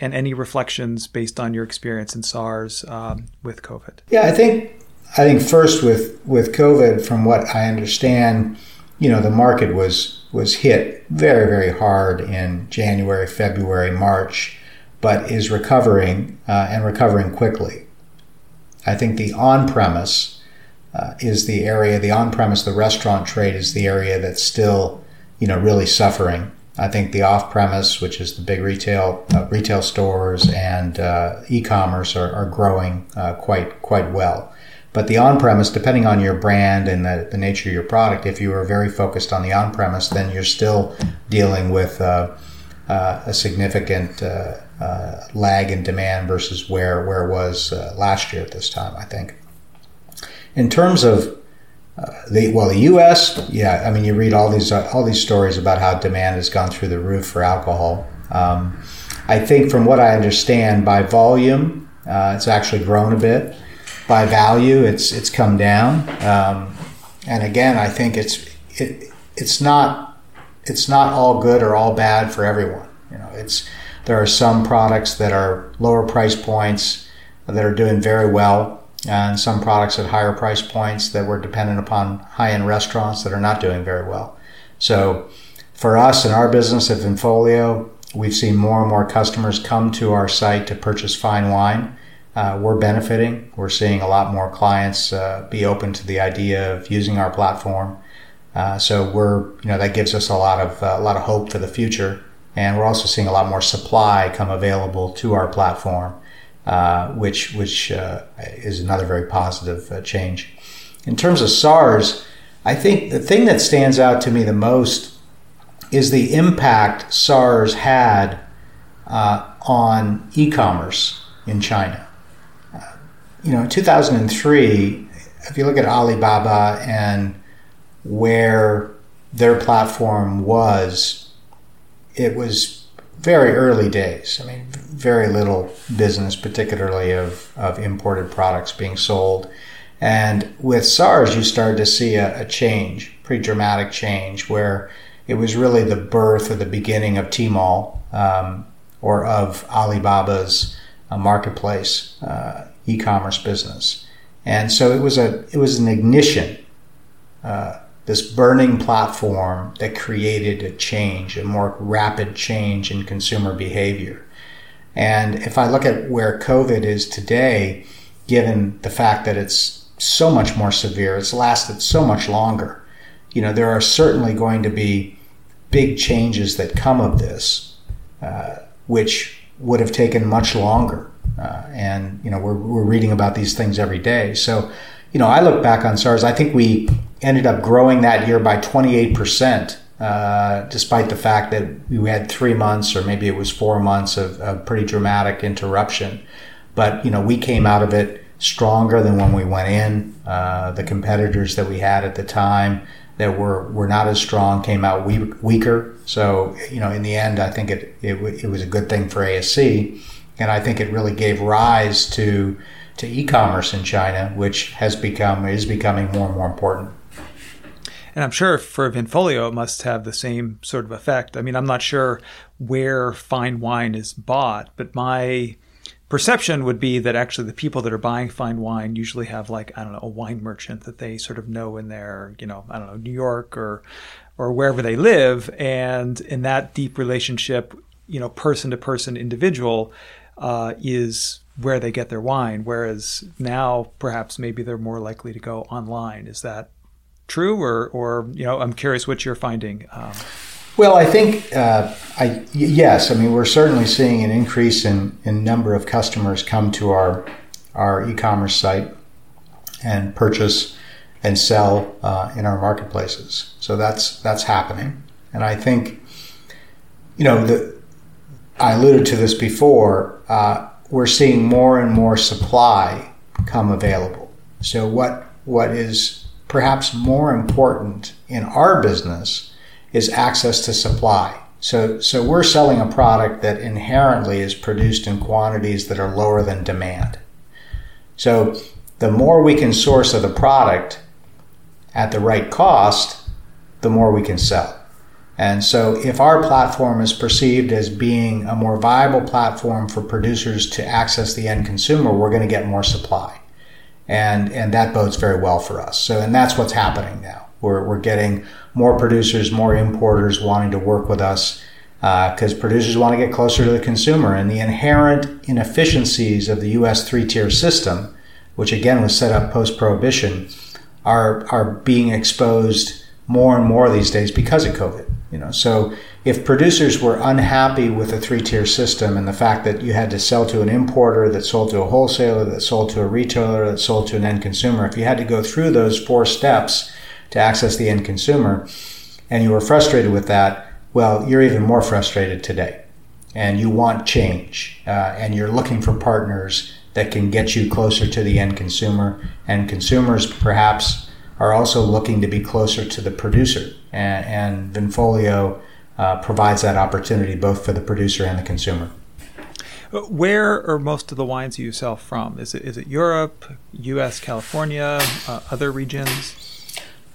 and any reflections based on your experience in SARS um, with COVID? Yeah, I think I think first with with COVID, from what I understand, you know, the market was was hit very very hard in January, February, March, but is recovering uh, and recovering quickly. I think the on premise uh, is the area. The on premise, the restaurant trade, is the area that's still, you know, really suffering. I think the off premise, which is the big retail uh, retail stores and uh, e commerce, are, are growing uh, quite quite well. But the on premise, depending on your brand and the, the, nature of your product, if you are very focused on the on premise, then you're still dealing with uh, uh, a significant uh, uh lag in demand versus where, where it was uh, last year at this time, I think. In terms of uh, the well, the U.S. Yeah, I mean, you read all these all these stories about how demand has gone through the roof for alcohol. Um, I think, from what I understand, by volume, it's actually grown a bit by value, it's it's come down. Um, and again, I think it's it, it's not it's not all good or all bad for everyone. You know, it's there are some products that are lower price points that are doing very well, and some products at higher price points that were dependent upon high end restaurants that are not doing very well. So, for us in our business at Vinfolio, we've seen more and more customers come to our site to purchase fine wine uh, we're benefiting. We're seeing a lot more clients uh, be open to the idea of using our platform. Uh, so we're, you know, that gives us a lot of uh, a lot of hope for the future. And we're also seeing a lot more supply come available to our platform, uh, which which uh, is another very positive change. In terms of SARS, I think the thing that stands out to me the most is the impact SARS had on e-commerce in China you know, 2003, if you look at Alibaba and where their platform was, it was very early days. I mean, very little business, particularly of, of imported products being sold. And with SARS, you started to see a, a change, pretty dramatic change, where it was really the birth or the beginning of Tmall um, or of Alibaba's uh, marketplace. Uh, e-commerce business. And so it was a it was an ignition, uh, this burning platform that created a change, a more rapid change in consumer behavior. And if I look at where COVID is today, given the fact that it's so much more severe, it's lasted so much longer. You know, there are certainly going to be big changes that come of this, uh, which would have taken much longer. Uh, and you know we're, we're reading about these things every day. So you know I look back on SARS. I think we ended up growing that year by 28 percent, uh, despite the fact that we had three months or maybe it was four months of, of pretty dramatic interruption. But you know we came out of it stronger than when we went in. Uh, the competitors that we had at the time that were, were not as strong came out weak, weaker. So, you know, in the end, I think it, it, it was a good thing for ASC. And I think it really gave rise to, to e-commerce in China, which has become, is becoming more and more important. And I'm sure for Vinfolio, it must have the same sort of effect. I mean, I'm not sure where fine wine is bought, but my perception would be that actually the people that are buying fine wine usually have like I don't know a wine merchant that they sort of know in their you know I don't know New York or or wherever they live, and in that deep relationship, you know, person to person, individual, uh, is where they get their wine. Whereas now, perhaps maybe they're more likely to go online. Is that true, or or you know, I'm curious what you're finding. Um, well, I think uh, I yes. I mean, we're certainly seeing an increase in in number of customers come to our our e-commerce site and purchase and sell uh, in our marketplaces. So that's that's happening, and I think you know the I alluded to this before. Uh, we're seeing more and more supply come available. So what what is perhaps more important in our business is access to supply. So, so we're selling a product that inherently is produced in quantities that are lower than demand. So the more we can source of the product at the right cost, the more we can sell. And so if our platform is perceived as being a more viable platform for producers to access the end consumer, we're going to get more supply. And, and that bodes very well for us. So, and that's what's happening now. We're, we're getting more producers, more importers wanting to work with us because uh, producers want to get closer to the consumer. And the inherent inefficiencies of the U.S. three-tier system, which again was set up post-prohibition, are are being exposed more and more these days because of COVID. You know, so if producers were unhappy with a three-tier system and the fact that you had to sell to an importer, that sold to a wholesaler, that sold to a retailer, that sold to an end consumer, if you had to go through those four steps to access the end consumer, and you were frustrated with that, well, you're even more frustrated today. And you want change, uh, and you're looking for partners that can get you closer to the end consumer. And consumers perhaps are also looking to be closer to the producer. And, and Vinfolio uh, provides that opportunity both for the producer and the consumer. Where are most of the wines you sell from? Is it is it Europe, U.S., California, uh, other regions?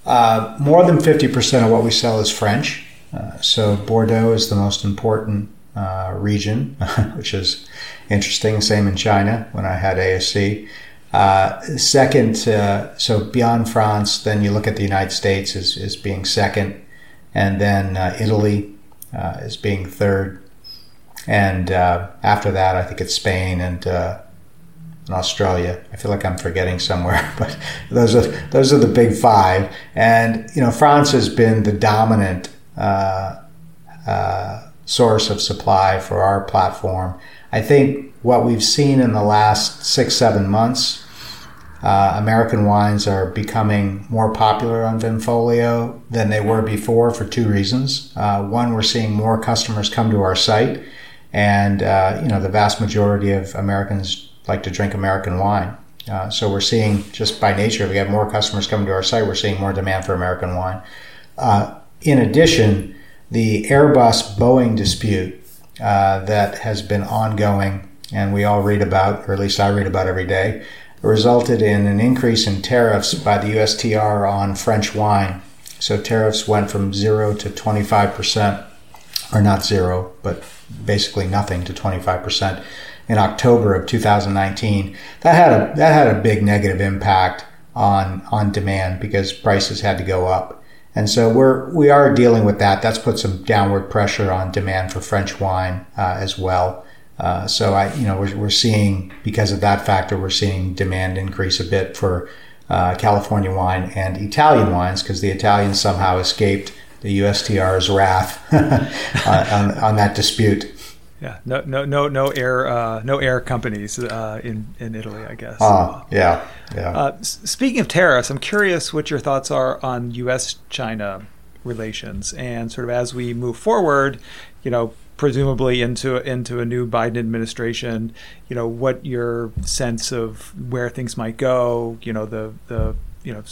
Uh, more than 50% of what we sell is French. Uh, so Bordeaux is the most important uh, region, <laughs> which is interesting. Same in China when I had ASC. Uh, second, uh, so beyond France, then you look at the United States as, as being second, and then uh, Italy as being third. And after that, I think it's Spain and in Australia. I feel like I'm forgetting somewhere, <laughs> but those are those are the big five. And you know, France has been the dominant uh, uh, source of supply for our platform. I think what we've seen in the last six seven months. Uh, American wines are becoming more popular on Vinfolio than they were before for two reasons. Uh, one, we're seeing more customers come to our site, and uh, you know the vast majority of Americans like to drink American wine. Uh, so we're seeing just by nature, we have more customers coming to our site. We're seeing more demand for American wine. Uh, in addition, the Airbus Boeing dispute uh, that has been ongoing, and we all read about, or at least I read about every day, resulted in an increase in tariffs by the USTR on French wine. So tariffs went from zero to 25 percent, or not zero, but basically nothing to 25 percent in October of 2019, that had a that had a big negative impact on on demand because prices had to go up. And so we're we are dealing with that. That's put some downward pressure on demand for French wine uh, as well. Uh, so I, you know, we're, we're seeing because of that factor, we're seeing demand increase a bit for uh, California wine and Italian wines because the Italians somehow escaped the USTR's wrath on, <laughs> on, on that dispute. Yeah, no, no, no, no air, uh, no air companies uh, in in Italy, I guess. Ah, yeah, yeah. Uh, speaking of tariffs, I'm curious what your thoughts are on U.S.-China relations, and sort of as we move forward, you know, presumably into into a new Biden administration, you know, what your sense of where things might go, you know, the the you know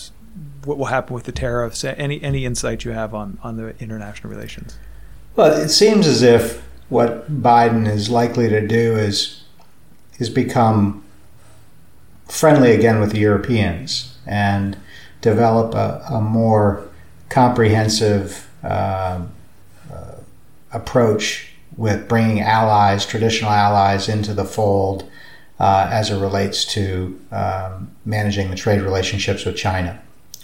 what will happen with the tariffs, any any insight you have on on the international relations. Well, it seems as if what Biden is likely to do is is become friendly again with the Europeans and develop a, a more comprehensive uh, uh, approach with bringing allies, traditional allies, into the fold uh, as it relates to um, managing the trade relationships with China.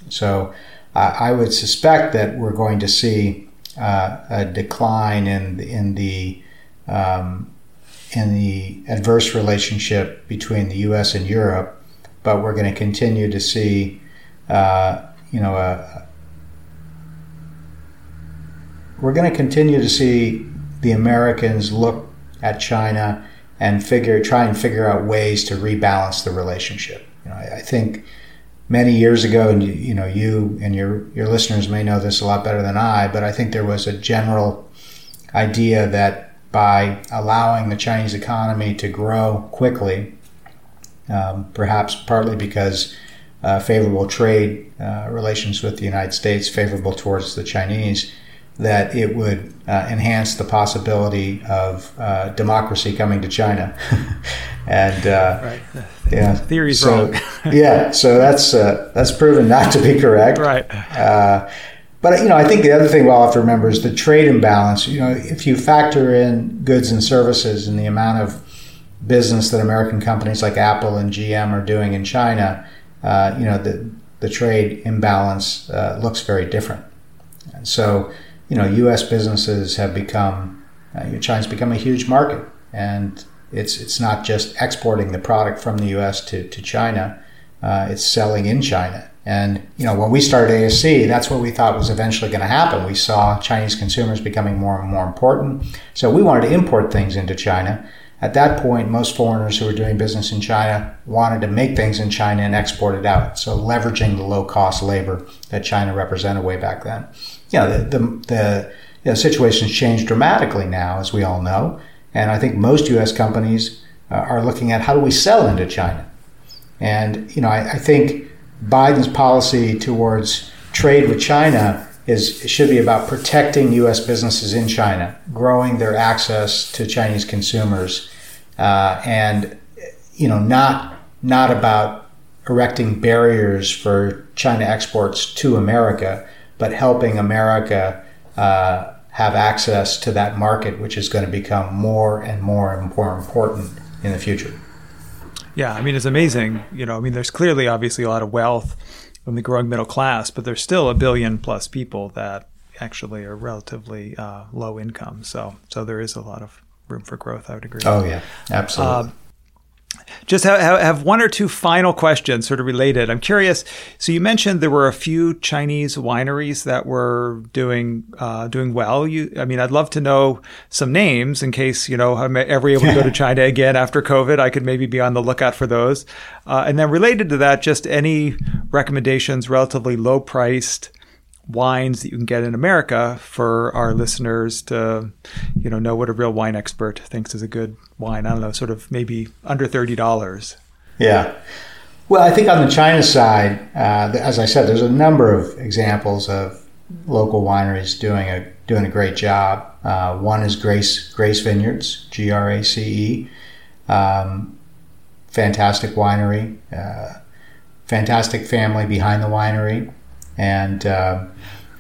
So uh, I would suspect that we're going to see uh, a decline in in the um, in the adverse relationship between the U.S. and Europe, but we're going to continue to see, uh, you know, a, we're going to continue to see the Americans look at China and figure try and figure out ways to rebalance the relationship. You know, I, I think many years ago, and you, you know, you and your your listeners may know this a lot better than I, but I think there was a general idea that by allowing the Chinese economy to grow quickly, um, perhaps partly because uh, favorable trade uh, relations with the United States, favorable towards the Chinese, that it would uh, enhance the possibility of uh, democracy coming to China. <laughs> and uh, right. yeah, theory's so, wrong. <laughs> yeah, so that's uh, that's proven not to be correct. Right. But you know, I think the other thing we'll have to remember is the trade imbalance. You know, if you factor in goods and services and the amount of business that American companies like Apple and GM are doing in China, uh, you know, the the trade imbalance uh, looks very different. And so, you know, U.S. businesses have become uh, China's become a huge market, and it's it's not just exporting the product from the U.S. to to China; uh, it's selling in China and you know, when we started ASC, that's what we thought was eventually going to happen. We saw Chinese consumers becoming more and more important, so we wanted to import things into China. At that point, most foreigners who were doing business in China wanted to make things in China and export it out. So leveraging the low cost labor that China represented way back then. Know, the, the, the you know, situation's changed dramatically now, as we all know. And I think most U.S. companies uh, are looking at how do we sell into China. And, you know, I, I think Biden's policy towards trade with China is should be about protecting U.S. businesses in China, growing their access to Chinese consumers, uh, and you know not not about erecting barriers for China exports to America, but helping America uh, have access to that market, which is going to become more and more and more important in the future. Yeah, I mean, it's amazing. You know, I mean, there's clearly, obviously, a lot of wealth from the growing middle class, but there's still a billion plus people that actually are relatively uh, low income. So, so there is a lot of room for growth. I would agree. Oh yeah, absolutely. Uh, just have, have one or two final questions, sort of related. I'm curious. So you mentioned there were a few Chinese wineries that were doing uh, doing well. You, I mean, I'd love to know some names in case you know I'm ever able to go to <laughs> China again after COVID. I could maybe be on the lookout for those. Uh, and then related to that, just any recommendations, relatively low priced wines that you can get in America for our listeners to, you know, know what a real wine expert thinks is a good wine. I don't know, sort of maybe under thirty dollars. Yeah. Well, I think on the China side, uh, as I said, there's a number of examples of local wineries doing a doing a great job. Uh, one is Grace Grace Vineyards, G R A C E, um, fantastic winery, uh, fantastic family behind the winery and uh,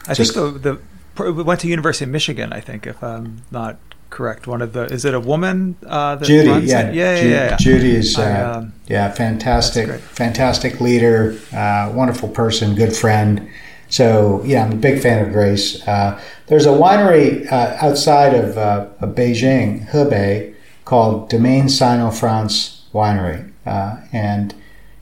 I just, think the the we went to University of Michigan. I think if I'm not correct, one of the is it a woman? Uh, that Judy, yeah, it? yeah, Judy, yeah, yeah. Judy is uh, um, yeah, fantastic, fantastic leader, uh, wonderful person, good friend. So yeah, I'm a big fan of Grace. Uh, there's a winery uh, outside of, uh, of Beijing, Hebei, called Domaine Sino-France Winery, and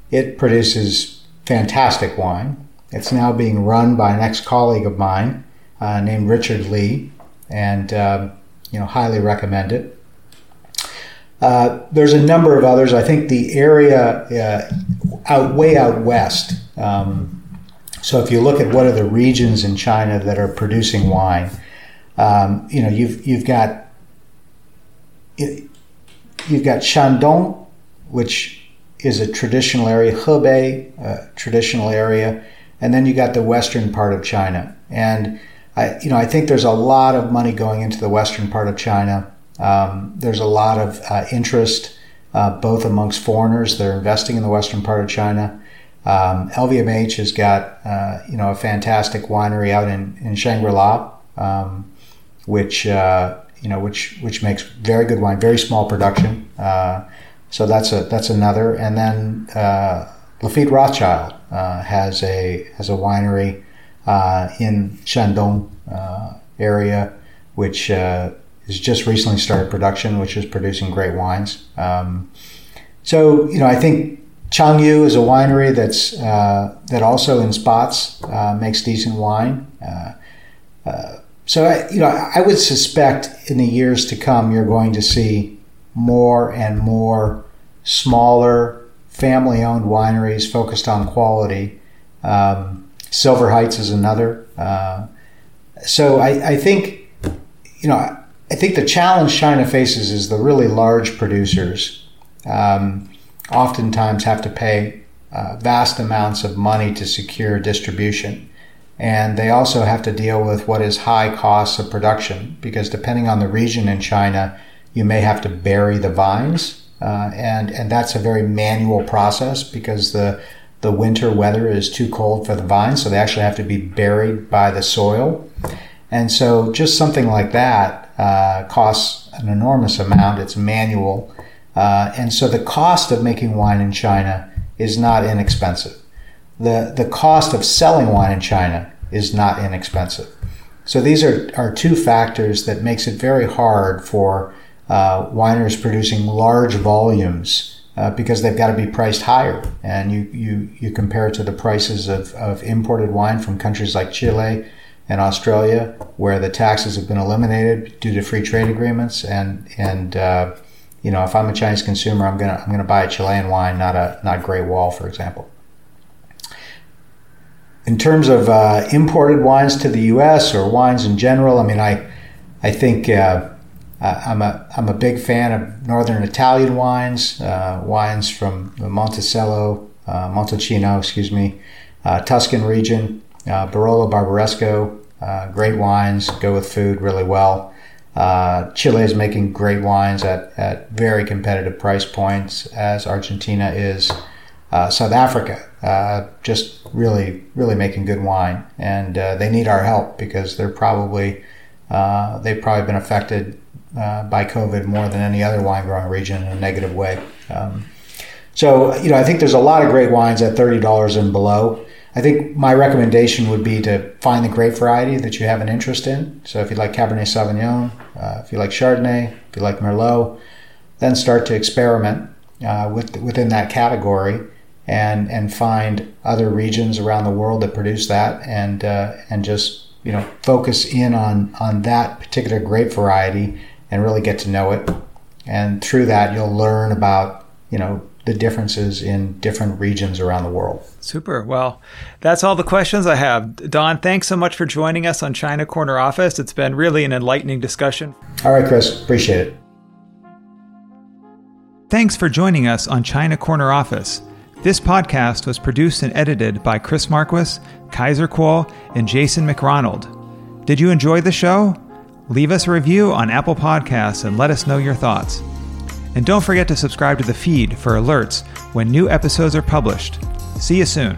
it produces fantastic wine. It's now being run by an ex-colleague of mine uh, named Richard Lee, and uh, you know highly recommend it. Uh, there's a number of others. I think the area uh, out way out west. Um, so if you look at what are the regions in China that are producing wine, um, you know you've you've got you've got Shandong, which is a traditional area, Hebei, a traditional area, and then you got the western part of China. And I, you know, I think there's a lot of money going into the western part of China. Um, there's a lot of uh, interest, uh, both amongst foreigners that are investing in the western part of China. Um, LVMH has got, uh, you know, a fantastic winery out in, in Shangri-La, um, which uh, you know, which which makes very good wine, very small production. Uh, so that's a that's another. And then uh, Lafite Rothschild has a has a winery uh, in Shandong uh, area, which uh, has just recently started production, which is producing great wines. Um, so you know, I think Changyu is a winery that's that also in spots makes decent wine. So, you know, I would suspect in the years to come, you're going to see more and more smaller, family owned wineries focused on quality. Um, Silver Heights is another. Uh, so, I, I think, you know, I think the challenge China faces is the really large producers um, oftentimes have to pay uh, vast amounts of money to secure distribution. And they also have to deal with what is high costs of production because depending on the region in China, you may have to bury the vines. Uh, and, and that's a very manual process because the, the winter weather is too cold for the vines. So they actually have to be buried by the soil. And so just something like that uh, costs an enormous amount. It's manual. Uh, and so the cost of making wine in China is not inexpensive the, the cost of selling wine in China is not inexpensive. So these are, are two factors that makes it very hard for uh, wineries producing large volumes uh, because they've got to be priced higher. And you, you, you compare it to the prices of, of imported wine from countries like Chile and Australia, where the taxes have been eliminated due to free trade agreements. And, and uh, you know, if I'm a Chinese consumer, I'm gonna I'm gonna buy a Chilean wine, not a not Great Wall, for example. In terms of uh, imported wines to the U.S. or wines in general, I mean, I, I think uh, I'm a I'm a big fan of northern Italian wines, uh, wines from Monticello, uh, Montalcino, excuse me, uh, Tuscan region, uh, Barolo Barbaresco, great wines, go with food really well. Chile is making great wines at, at very competitive price points, as Argentina is. Uh, South Africa, uh, just really, really making good wine, and uh, they need our help because they're probably uh, they've probably been affected uh, by COVID more than any other wine growing region in a negative way. Um, so, you know, I think there's a lot of great wines at thirty dollars and below. I think my recommendation would be to find the grape variety that you have an interest in. So, if you like Cabernet Sauvignon, uh, if you like Chardonnay, if you like Merlot, then start to experiment with within that category and and find other regions around the world that produce that and uh, and just you know focus in on on that particular grape variety and really get to know it and through that you'll learn about you know the differences in different regions around the world. Super. Well, that's all the questions I have. Don, thanks so much for joining us on China Corner Office. It's been really an enlightening discussion. All right, Chris. Appreciate it. Thanks for joining us on China Corner Office. This podcast was produced and edited by Chris Marquis, Kaiser Kuo, and Jason McRonald. Did you enjoy the show? Leave us a review on Apple Podcasts and let us know your thoughts. And don't forget to subscribe to the feed for alerts when new episodes are published. See you soon.